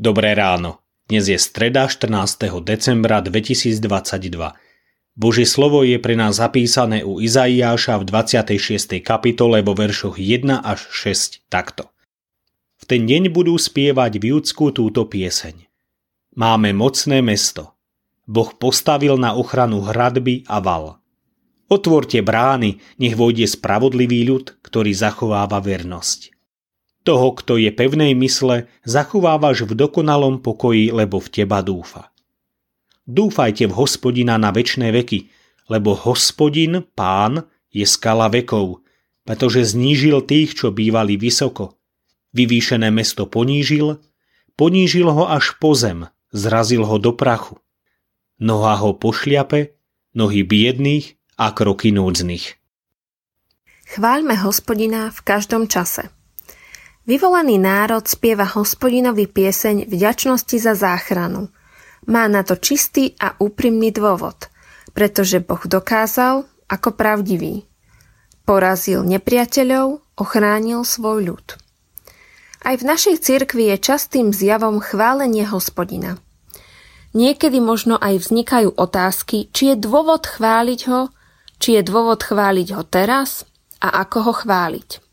Dobré ráno. Dnes je streda 14. decembra 2022. Božie slovo je pre nás zapísané u Izaiáša v 26. kapitole vo veršoch 1 až 6 takto. V ten deň budú spievať v Júdsku túto pieseň. Máme mocné mesto. Boh postavil na ochranu hradby a val. Otvorte brány, nech vojde spravodlivý ľud, ktorý zachováva vernosť. Toho, kto je pevnej mysle, zachovávaš v dokonalom pokoji, lebo v teba dúfa. Dúfajte v hospodina na väčšie veky, lebo hospodin, pán, je skala vekov, pretože znížil tých, čo bývali vysoko. Vyvýšené mesto ponížil, ponížil ho až po zem, zrazil ho do prachu. Noha ho pošliape, nohy biedných a kroky núdznych. Chváľme hospodina v každom čase. Vyvolený národ spieva hospodinovi pieseň vďačnosti za záchranu. Má na to čistý a úprimný dôvod, pretože Boh dokázal ako pravdivý. Porazil nepriateľov, ochránil svoj ľud. Aj v našej cirkvi je častým zjavom chválenie hospodina. Niekedy možno aj vznikajú otázky, či je dôvod chváliť ho, či je dôvod chváliť ho teraz a ako ho chváliť.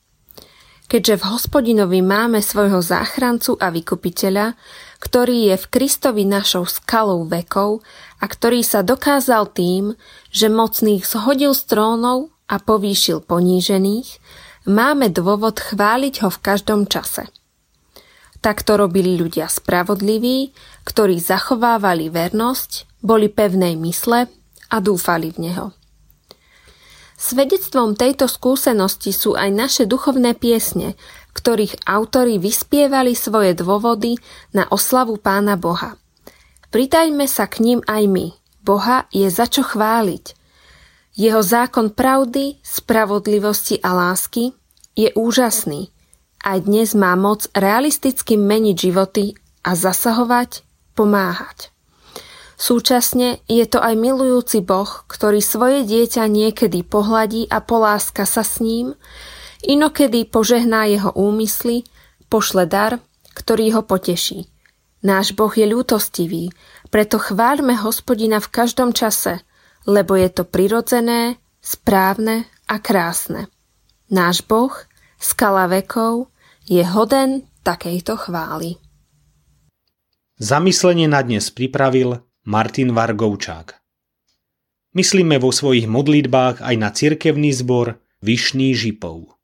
Keďže v hospodinovi máme svojho záchrancu a vykupiteľa, ktorý je v Kristovi našou skalou vekov a ktorý sa dokázal tým, že mocných zhodil z trónov a povýšil ponížených, máme dôvod chváliť ho v každom čase. Takto robili ľudia spravodliví, ktorí zachovávali vernosť, boli pevnej mysle a dúfali v Neho. Svedectvom tejto skúsenosti sú aj naše duchovné piesne, ktorých autori vyspievali svoje dôvody na oslavu Pána Boha. Pritajme sa k ním aj my. Boha je za čo chváliť. Jeho zákon pravdy, spravodlivosti a lásky je úžasný. Aj dnes má moc realisticky meniť životy a zasahovať, pomáhať. Súčasne je to aj milujúci Boh, ktorý svoje dieťa niekedy pohladí a poláska sa s ním, inokedy požehná jeho úmysly, pošle dar, ktorý ho poteší. Náš Boh je ľútostivý, preto chváľme hospodina v každom čase, lebo je to prirodzené, správne a krásne. Náš Boh, skala vekov, je hoden takejto chvály. Zamyslenie na dnes pripravil Martin Vargovčák. Myslíme vo svojich modlitbách aj na cirkevný zbor Vyšný Žipov.